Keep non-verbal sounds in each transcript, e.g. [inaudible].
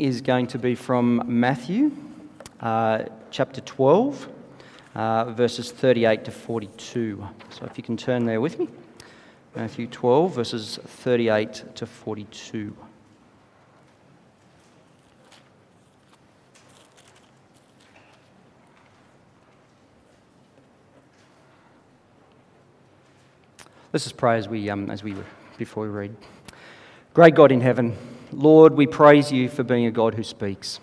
Is going to be from Matthew uh, chapter 12, uh, verses 38 to 42. So if you can turn there with me. Matthew 12, verses 38 to 42. Let's just pray as we, um, as we before we read. Great God in heaven, Lord, we praise you for being a God who speaks.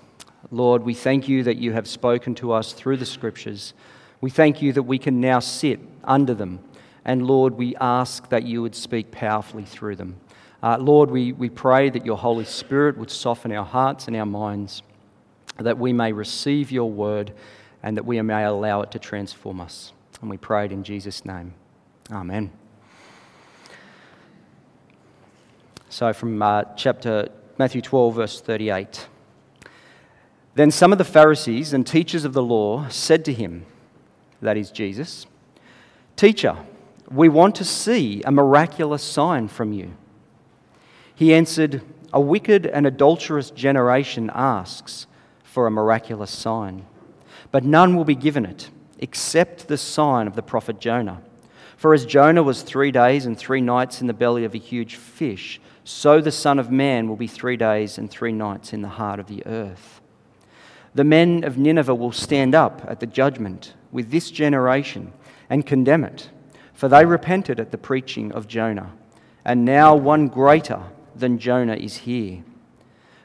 Lord, we thank you that you have spoken to us through the scriptures. We thank you that we can now sit under them. And Lord, we ask that you would speak powerfully through them. Uh, Lord, we, we pray that your Holy Spirit would soften our hearts and our minds, that we may receive your word and that we may allow it to transform us. And we pray it in Jesus' name. Amen. So, from uh, chapter Matthew 12, verse 38. Then some of the Pharisees and teachers of the law said to him, that is Jesus, Teacher, we want to see a miraculous sign from you. He answered, A wicked and adulterous generation asks for a miraculous sign, but none will be given it except the sign of the prophet Jonah. For as Jonah was three days and three nights in the belly of a huge fish, so the Son of Man will be three days and three nights in the heart of the earth. The men of Nineveh will stand up at the judgment with this generation and condemn it, for they repented at the preaching of Jonah, and now one greater than Jonah is here.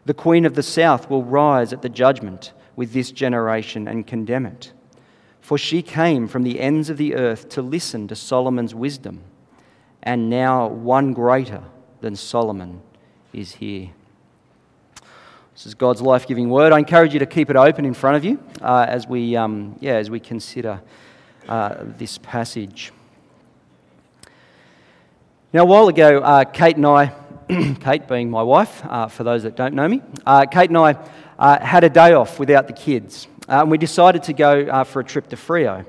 The queen of the south will rise at the judgment with this generation and condemn it, for she came from the ends of the earth to listen to Solomon's wisdom, and now one greater than Solomon is here. This is God's life giving word. I encourage you to keep it open in front of you uh, as, we, um, yeah, as we consider uh, this passage. Now, a while ago, uh, Kate and I, [clears throat] Kate being my wife, uh, for those that don't know me, uh, Kate and I uh, had a day off without the kids. and we decided to go for a trip to Freo.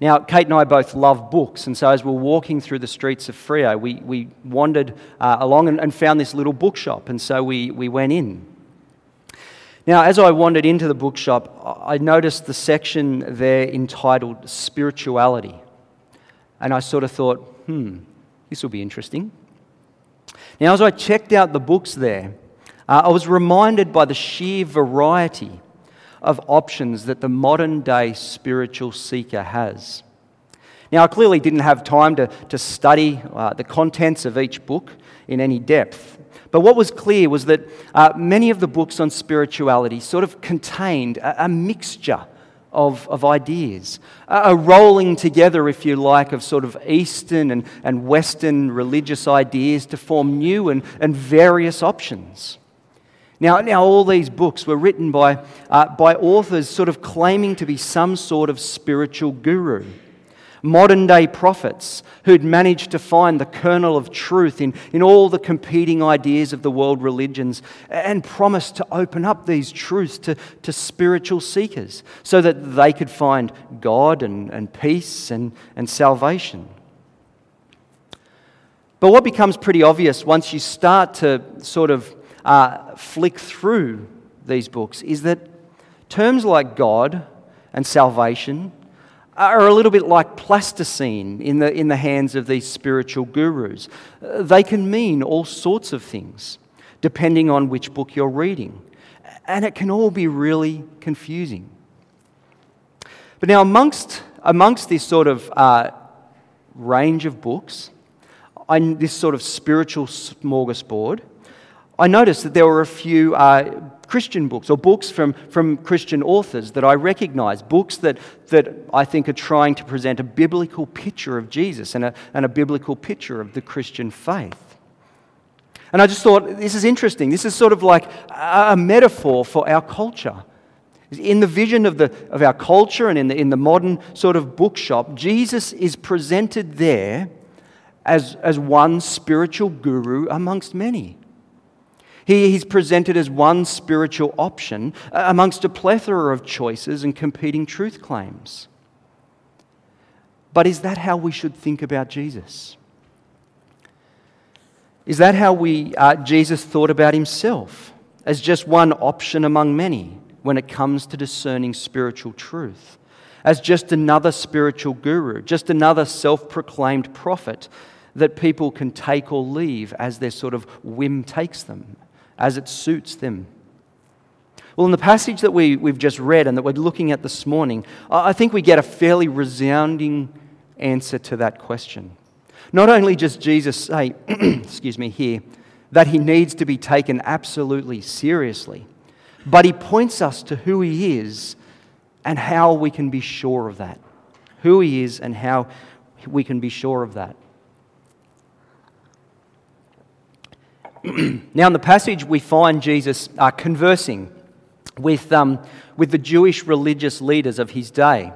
Now, Kate and I both love books, and so as we are walking through the streets of Freo, we, we wandered uh, along and, and, found this little bookshop, and so we, we went in. Now, as I wandered into the bookshop, I noticed the section there entitled Spirituality, and I sort of thought, hmm, this will be interesting. Now, as I checked out the books there, uh, I was reminded by the sheer variety of options that the modern day spiritual seeker has. Now, I clearly didn't have time to, to study uh, the contents of each book in any depth. But what was clear was that uh, many of the books on spirituality sort of contained a, a mixture of, of ideas, a, rolling together, if you like, of sort of Eastern and, and Western religious ideas to form new and, and various options. Now, now, all these books were written by, uh, by authors sort of claiming to be some sort of spiritual guru. Modern day prophets who'd managed to find the kernel of truth in, in all the competing ideas of the world religions and promised to open up these truths to, to spiritual seekers so that they could find God and, and peace and, and salvation. But what becomes pretty obvious once you start to sort of uh, flick through these books is that terms like God and salvation are a little bit like plasticine in the, in the hands of these spiritual gurus. They can mean all sorts of things depending on which book you're reading. And it can all be really confusing. But now, amongst, amongst this sort of uh, range of books, this sort of spiritual smorgasbord, I noticed that there were a few uh, Christian books or books from, from Christian authors that I recognize, books that, that I think are trying to present a biblical picture of Jesus and a, and a biblical picture of the Christian faith. And I just thought, this is interesting. This is sort of like a metaphor for our culture. In the vision of, the, of our culture and in the, in the modern sort of bookshop, Jesus is presented there as, as one spiritual guru amongst many. He, he's presented as one spiritual option uh, amongst a plethora of choices and competing truth claims. But is that how we should think about Jesus? Is that how we, uh, Jesus thought about himself? As just one option among many when it comes to discerning spiritual truth? As just another spiritual guru, just another self proclaimed prophet that people can take or leave as their sort of whim takes them, as it suits them? Well, in the passage that we, we've just read and that we're looking at this morning, I think we get a fairly resounding answer to that question. Not only does Jesus say, [clears throat] excuse me, here, that he needs to be taken absolutely seriously, but he points us to who he is and how we can be sure of that. Who he is and how we can be sure of that. [clears throat] now, in the passage, we find Jesus uh, conversing with, um, with the Jewish religious leaders of his day.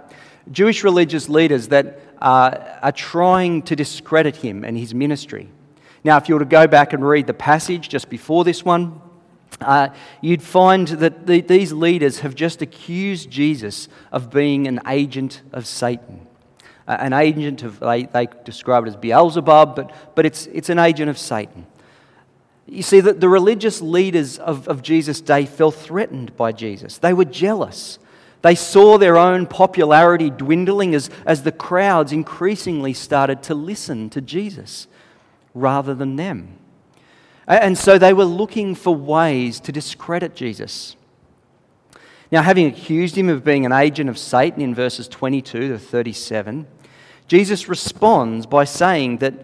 Jewish religious leaders that uh, are trying to discredit him and his ministry. Now, if you were to go back and read the passage just before this one, uh, you'd find that the, these leaders have just accused Jesus of being an agent of Satan. Uh, an agent of, they, they describe it as Beelzebub, but, but it's, it's an agent of Satan. You see, that the religious leaders of, of Jesus' day felt threatened by Jesus. They were jealous. They saw their own popularity dwindling as, as the crowds increasingly started to listen to Jesus rather than them. And so they were looking for ways to discredit Jesus. Now, having accused him of being an agent of Satan in verses 22 to 37, Jesus responds by saying that,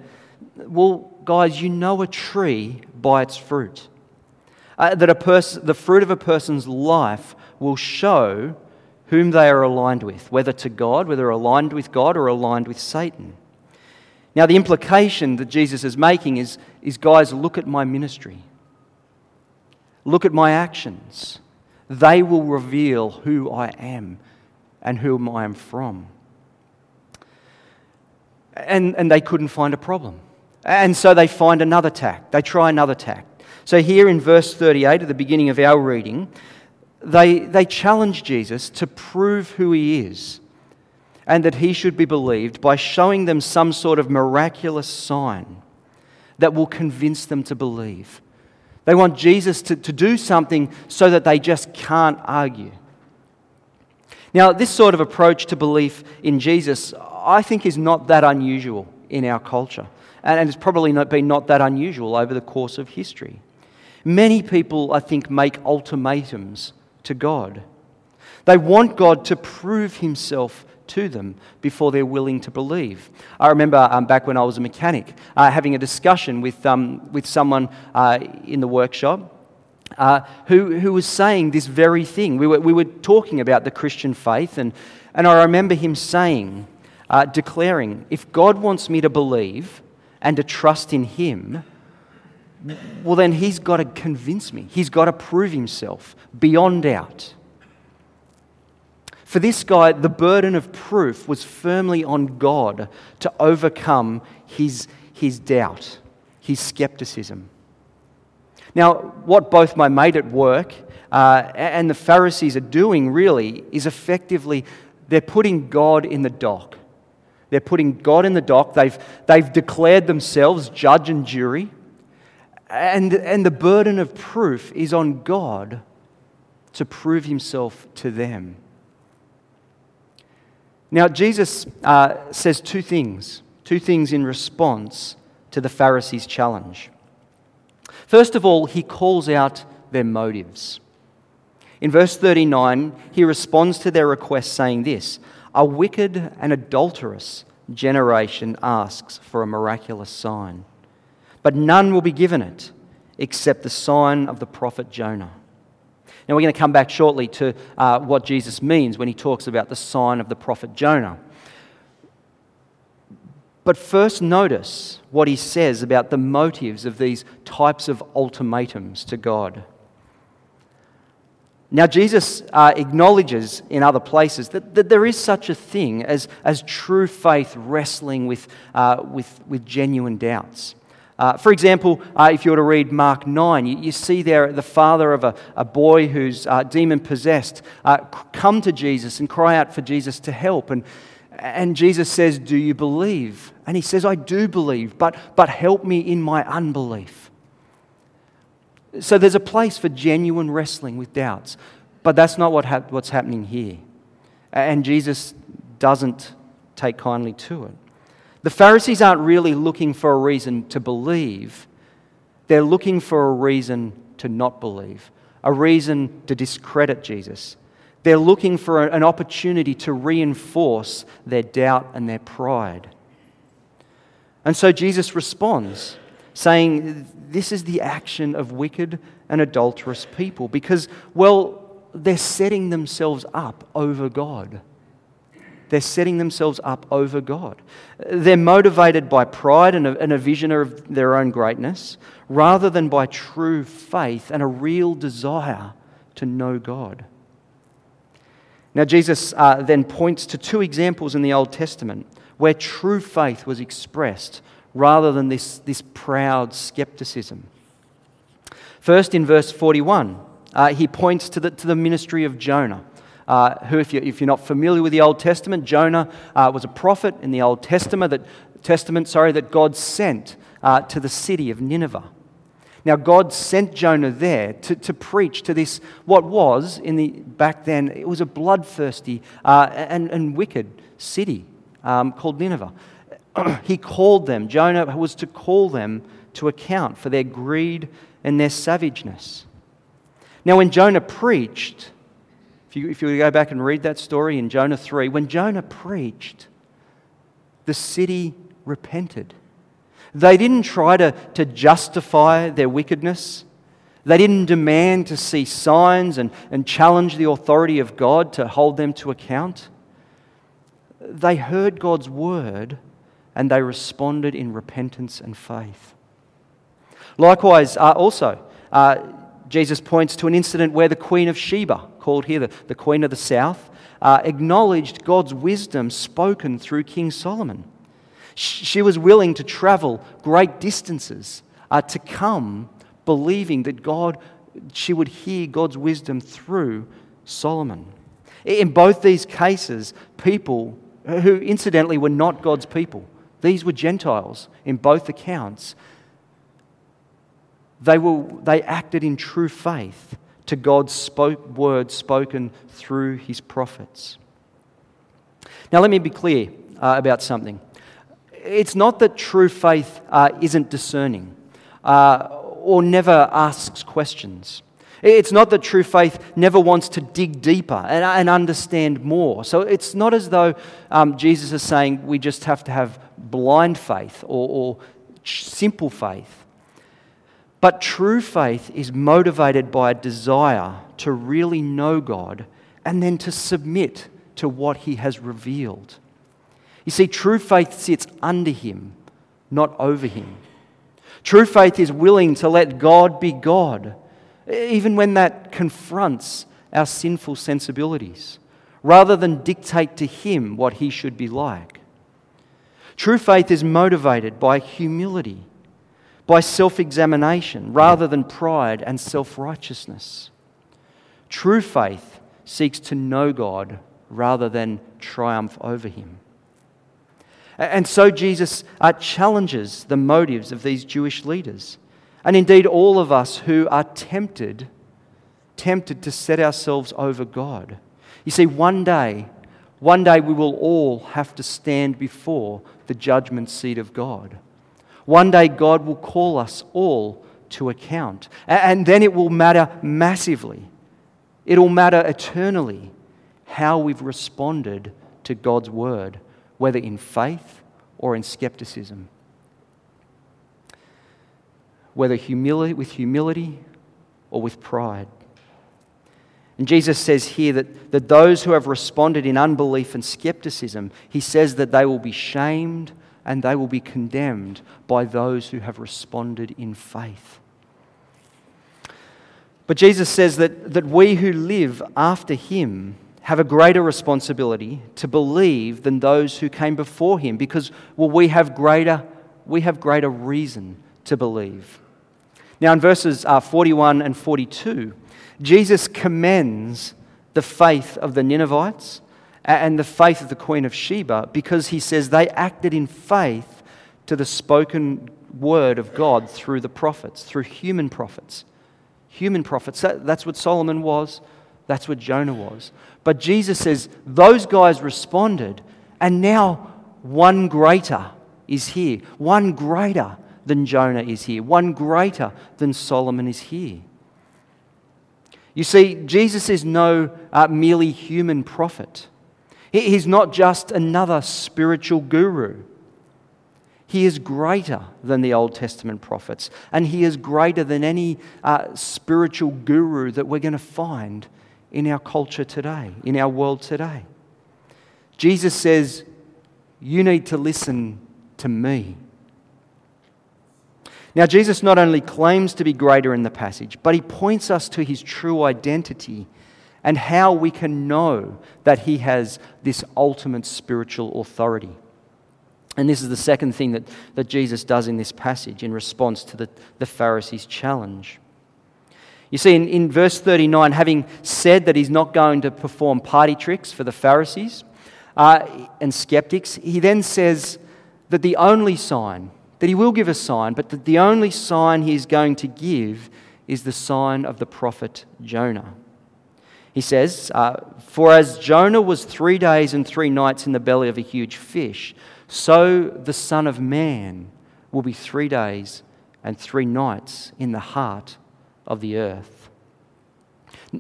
well, guys, you know a tree by its fruit. Uh, that a pers- the fruit of a person's life will show whom they are aligned with, whether to God, whether aligned with God or aligned with Satan. Now, the implication that Jesus is making is, is guys, look at my ministry. Look at my actions. They will reveal who I am and whom I am from. And, and they couldn't find a problem. And so they find another tack. They try another tack. So, here in verse 38, at the beginning of our reading, they, they challenge Jesus to prove who he is and that he should be believed by showing them some sort of miraculous sign that will convince them to believe. They want Jesus to, to do something so that they just can't argue. Now, this sort of approach to belief in Jesus, I think, is not that unusual in our culture. And it's probably not been not that unusual over the course of history. Many people, I think, make ultimatums to God. They want God to prove himself to them before they're willing to believe. I remember um, back when I was a mechanic uh, having a discussion with, um, with someone uh, in the workshop. Uh, who, who was saying this very thing. We were, we were talking about the Christian faith, and, and I remember him saying, uh, declaring, if God wants me to believe and to trust in Him, well, then he's got to convince me. He's got to prove himself beyond doubt. For this guy, the burden of proof was firmly on God to overcome his, his doubt, his skepticism. Now, what both my mate at work uh, and the Pharisees are doing really is effectively they're putting God in the dock. They're putting God in the dock. They've, they've declared themselves judge and jury. And, and the burden of proof is on God to prove himself to them. Now, Jesus uh, says two things, two things in response to the Pharisees' challenge. First of all, he calls out their motives. In verse 39, he responds to their request saying this A wicked and adulterous generation asks for a miraculous sign but none will be given it except the sign of the prophet Jonah. Now, we're going to come back shortly to uh, what Jesus means when he talks about the sign of the prophet Jonah. But first, notice what he says about the motives of these types of ultimatums to God. Now, Jesus uh, acknowledges in other places that, that there is such a thing as, as true faith wrestling with, uh, with, with genuine doubts. Uh, for example, uh, if you were to read Mark 9, you, you see there the father of a, a boy who's uh, demon possessed uh, come to Jesus and cry out for Jesus to help. And, and Jesus says, Do you believe? And he says, I do believe, but, but help me in my unbelief. So there's a place for genuine wrestling with doubts, but that's not what what's happening here. And Jesus doesn't take kindly to it. The Pharisees aren't really looking for a reason to believe, they're looking for a reason to not believe, a reason to discredit Jesus. They're looking for an opportunity to reinforce their doubt and their pride. And so Jesus responds, saying, This is the action of wicked and adulterous people, because, well, they're setting themselves up over God. They're setting themselves up over God. They're motivated by pride and a, and a vision of their own greatness rather than by true faith and a real desire to know God. Now, Jesus uh, then points to two examples in the Old Testament where true faith was expressed rather than this, this proud skepticism. First, in verse 41, uh, he points to the, to the ministry of Jonah uh, who, if, you, if you're not familiar with the Old Testament, Jonah uh, was a prophet in the Old Testament that, Testament, sorry, that God sent uh, to the city of Nineveh. Now, God sent Jonah there to, to preach to this, what was, in the, back then, it was a bloodthirsty uh, and, and wicked city um, called Nineveh. [clears throat] he called them, Jonah was to call them to account for their greed and their savageness. Now, when Jonah preached, if you, if you go back and read that story in Jonah 3, when Jonah preached, the city repented. They didn't try to, to justify their wickedness. They didn't demand to see signs and, and challenge the authority of God to hold them to account. They heard God's word and they responded in repentance and faith. Likewise, uh, also, uh, Jesus points to an incident where the Queen of Sheba, called here the, the Queen of the South, uh, acknowledged God's wisdom spoken through King Solomon. She was willing to travel great distances uh, to come believing that God, she would hear God's wisdom through Solomon. In both these cases, people who incidentally were not God's people, these were Gentiles in both accounts, they, were, they acted in true faith to God's spoke, word spoken through his prophets. Now, let me be clear uh, about something. It's not that true faith uh, isn't discerning uh, or never asks questions. It's not that true faith never wants to dig deeper and, and understand more. So it's not as though um, Jesus is saying we just have to have blind faith or, or simple faith. But true faith is motivated by a desire to really know God and then to submit to what He has revealed. You see, true faith sits under Him, not over Him. True faith is willing to let God be God, even when that confronts our sinful sensibilities, rather than dictate to Him what He should be like. True faith is motivated by humility by self examination rather than pride and self righteousness. True faith seeks to know God rather than triumph over him. And so Jesus uh, challenges the motives of these Jewish leaders. And indeed, all of us who are tempted, tempted to set ourselves over God. You see, one day, one day we will all have to stand before the judgment seat of God. One day, God will call us all to account. And then it will matter massively. It'll matter eternally how we've responded to God's word, whether in faith or in skepticism. whether humility, with humility or with pride. And Jesus says here that, that those who have responded in unbelief and skepticism, he says that they will be shamed and they will be condemned by those who have responded in faith. But Jesus says that, that we who live after him have a greater responsibility to believe than those who came before him because, well, we have greater, we have greater reason to believe. Now, in verses uh, 41 and 42, Jesus commends the faith of the Ninevites and the faith of the Queen of Sheba because he says they acted in faith to the spoken word of God through the prophets, through human prophets. Human prophets. that's what Solomon was, that's what Jonah was. But Jesus says those guys responded, and now one greater is here. One greater than Jonah is here. One greater than Solomon is here. You see, Jesus is no uh, merely human prophet. He's not just another spiritual guru. He is greater than the Old Testament prophets, and he is greater than any uh, spiritual guru that we're going to find in our culture today, in our world today. Jesus says, You need to listen to me. Now, Jesus not only claims to be greater in the passage, but he points us to his true identity and how we can know that he has this ultimate spiritual authority. And this is the second thing that, that Jesus does in this passage in response to the, the Pharisees' challenge. You see, in, in verse 39, having said that he's not going to perform party tricks for the Pharisees uh, and skeptics, he then says that the only sign, that he will give a sign, but that the only sign he is going to give is the sign of the prophet Jonah. He says, uh, For as Jonah was three days and three nights in the belly of a huge fish, so the Son of Man will be three days and three nights in the heart of the earth.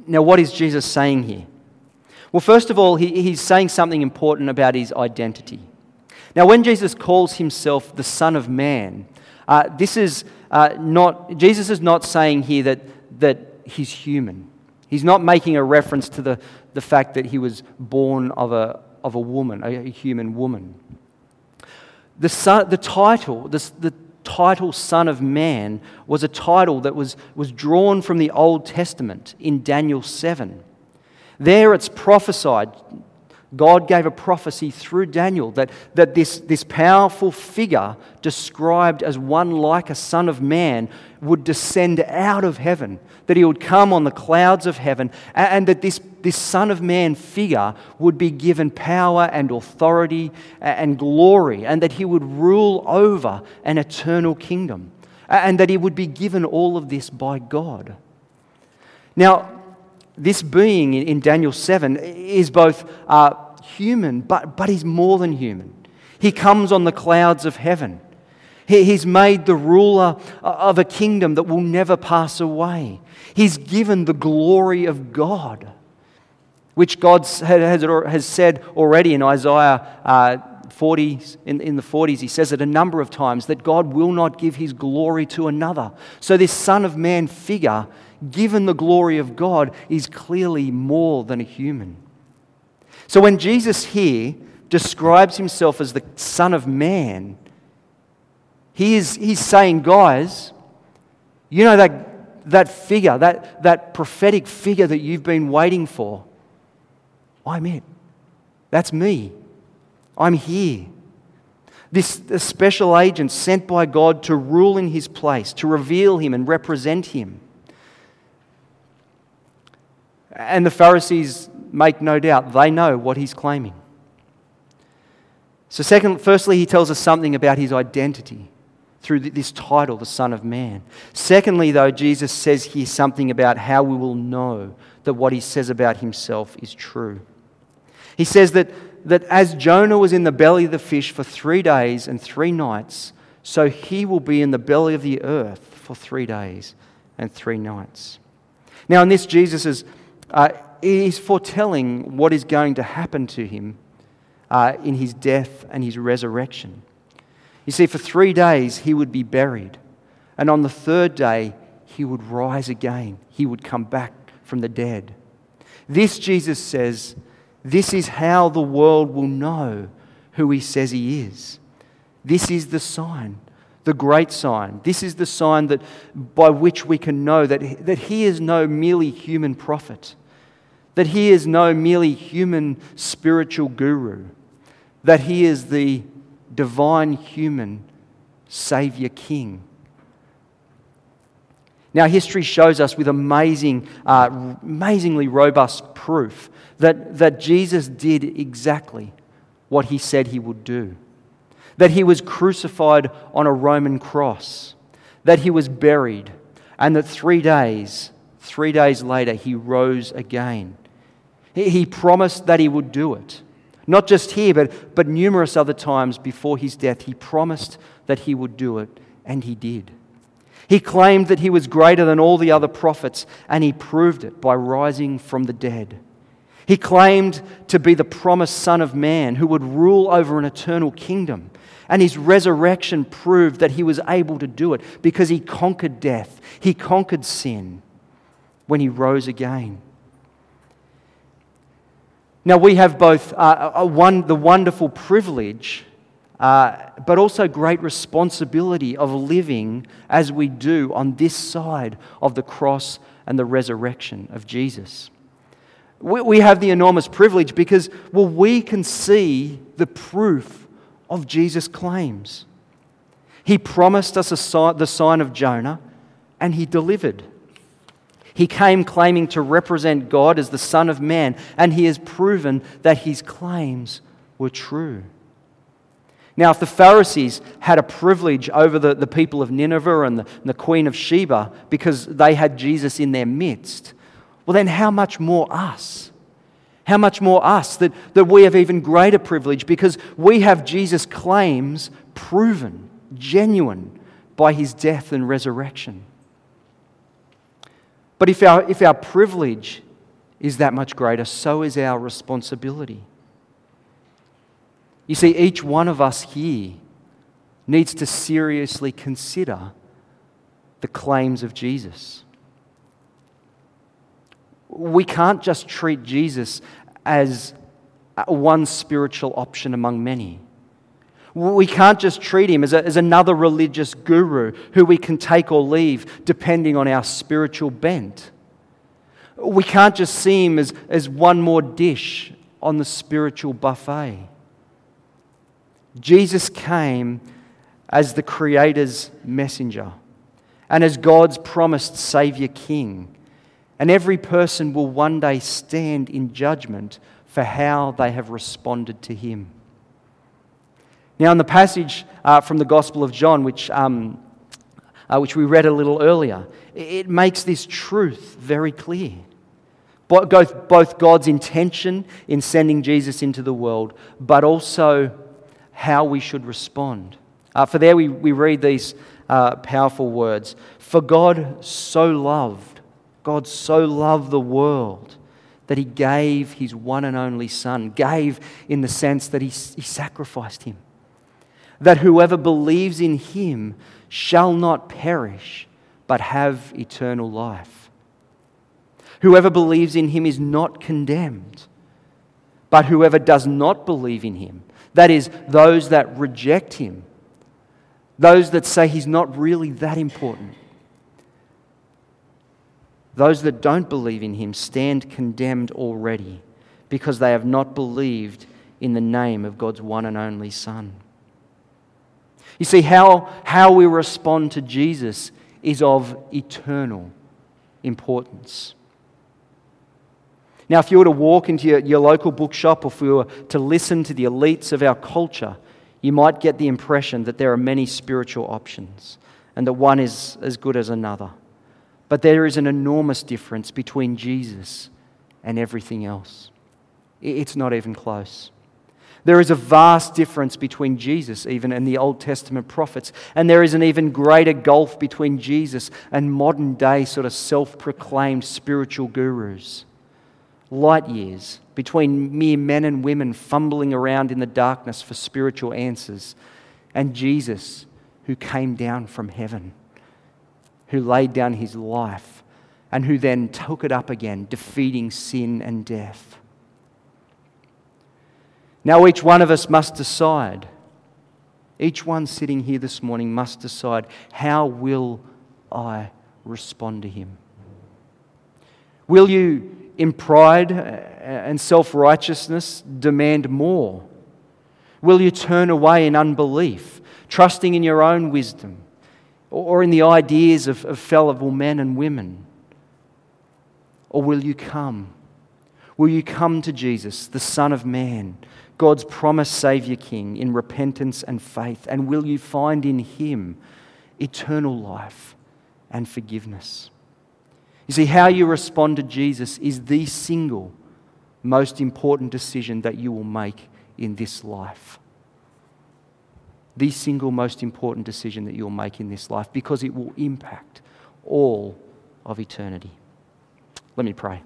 Now, what is Jesus saying here? Well, first of all, he, he's saying something important about his identity. Now, when Jesus calls himself the Son of Man, uh, this is uh, not, Jesus is not saying here that, that he's human. He's not making a reference to the, the fact that he was born of a, of a woman, a, human woman. The, son, the title, the, the title Son of Man was a title that was, was drawn from the Old Testament in Daniel 7. There it's prophesied, God gave a prophecy through Daniel that, that this, this powerful figure, described as one like a Son of Man, would descend out of heaven, that he would come on the clouds of heaven, and, and that this, this Son of Man figure would be given power and authority and glory, and that he would rule over an eternal kingdom, and that he would be given all of this by God. Now, this being in Daniel 7 is both uh, human, but, but he's more than human. He comes on the clouds of heaven. He, he's made the ruler of a kingdom that will never pass away. He's given the glory of God, which God has, has said already in Isaiah uh, 40, in, in the 40s, he says it a number of times that God will not give his glory to another. So, this Son of Man figure given the glory of God, is clearly more than a human. So when Jesus here describes himself as the Son of Man, he is, he's saying, guys, you know that, that figure, that, that prophetic figure that you've been waiting for? I'm it. That's me. I'm here. This, this special agent sent by God to rule in his place, to reveal him and represent him. And the Pharisees make no doubt, they know what he's claiming. So, second, firstly, he tells us something about his identity through this title, the Son of Man. Secondly, though, Jesus says here something about how we will know that what he says about himself is true. He says that, that as Jonah was in the belly of the fish for three days and three nights, so he will be in the belly of the earth for three days and three nights. Now, in this, Jesus is uh, is foretelling what is going to happen to him uh, in his death and his resurrection. You see, for three days he would be buried. And on the third day, he would rise again. He would come back from the dead. This, Jesus says, this is how the world will know who he says he is. This is the sign, the great sign. This is the sign that, by which we can know that, that he is no merely human prophet, that he is no merely human spiritual guru, that he is the divine human Savior King. Now, history shows us with amazing, uh, amazingly robust proof that, that Jesus did exactly what he said he would do. That he was crucified on a Roman cross, that he was buried, and that three days, three days later, he rose again. He, promised that he would do it. Not just here, but, but numerous other times before his death, he promised that he would do it, and he did. He claimed that he was greater than all the other prophets, and he proved it by rising from the dead. He claimed to be the promised Son of Man who would rule over an eternal kingdom. And his resurrection proved that he was able to do it because he conquered death, he conquered sin when he rose again. Now, we have both uh, one, the wonderful privilege uh, but also great responsibility of living as we do on this side of the cross and the resurrection of Jesus. We, we have the enormous privilege because, well, we can see the proof of Jesus' claims. He promised us the sign of Jonah, and he delivered. He came claiming to represent God as the Son of Man, and he has proven that his claims were true. Now, if the Pharisees had a privilege over the, the people of Nineveh and the, and the Queen of Sheba because they had Jesus in their midst, well, then how much more us? How much more us that, that we have even greater privilege because we have Jesus' claims proven, genuine, by his death and resurrection. But if our, if our privilege is that much greater, so is our responsibility. You see, each one of us here needs to seriously consider the claims of Jesus. We can't just treat Jesus as uh, one spiritual option among many. We can't just treat him as, a, as another religious guru who we can take or leave depending on our spiritual bent. We can't just see him as, as one more dish on the spiritual buffet. Jesus came as the Creator's messenger and as God's promised Savior King. And every person will one day stand in judgment for how they have responded to Him. Now, in the passage uh, from the Gospel of John, which, um, uh, which we read a little earlier, it makes this truth very clear. Both, both God's intention in sending Jesus into the world, but also how we should respond. Uh, for there we, we read these uh, powerful words For God so loved, God so loved the world that he gave his one and only Son, gave in the sense that he, he sacrificed him. That whoever believes in him shall not perish, but have eternal life. Whoever believes in him is not condemned, but whoever does not believe in him that is, those that reject him, those that say he's not really that important. Those that don't believe in him stand condemned already because they have not believed in the name of God's one and only Son. You see, how, how we respond to Jesus is of eternal importance. Now, if you were to walk into your, your local bookshop or if you were to listen to the elites of our culture, you might get the impression that there are many spiritual options and that one is as good as another. But there is an enormous difference between Jesus and everything else. It's not even close. There is a vast difference between Jesus, even, and the Old Testament prophets. And there is an even greater gulf between Jesus and modern day, sort of self proclaimed spiritual gurus light years between mere men and women fumbling around in the darkness for spiritual answers and Jesus who came down from heaven who laid down his life and who then took it up again, defeating sin and death. Now, each one of us must decide. Each one sitting here this morning must decide how will I respond to him? Will you, in pride and self righteousness, demand more? Will you turn away in unbelief, trusting in your own wisdom or in the ideas of, of fallible men and women? Or will you come? Will you come to Jesus, the Son of Man, God's promised Saviour King, in repentance and faith? And will you find in Him eternal life and forgiveness? You see, how you respond to Jesus is the single most important decision that you will make in this life. The single most important decision that you'll make in this life because it will impact all of eternity. Let me pray.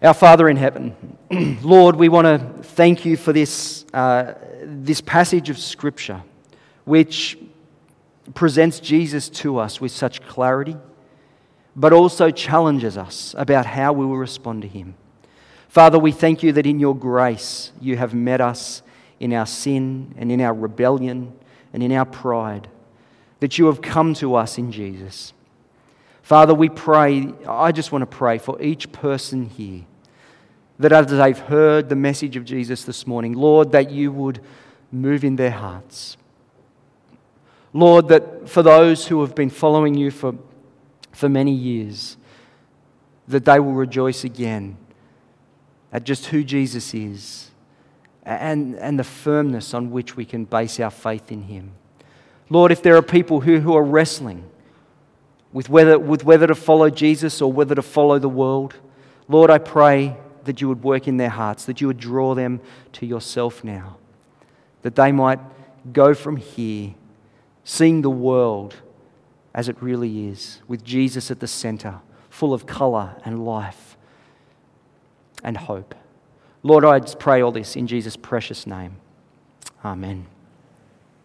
Our Father in heaven, [clears throat] Lord, we want to thank you for this, uh, this passage of Scripture which presents Jesus to us with such clarity, but also challenges us about how we will respond to him. Father, we thank you that in your grace you have met us in our sin and in our rebellion and in our pride that you have come to us in Jesus. Father, we pray, I just want to pray for each person here that as they've heard the message of Jesus this morning, Lord, that you would move in their hearts. Lord, that for those who have been following you for, for many years, that they will rejoice again at just who Jesus is and, and the firmness on which we can base our faith in him. Lord, if there are people who, who are wrestling with whether, with whether to follow Jesus or whether to follow the world, Lord, I pray that you would work in their hearts, that you would draw them to yourself now, that they might go from here seeing the world as it really is, with Jesus at the center, full of color and life and hope. Lord, I pray all this in Jesus' precious name. Amen.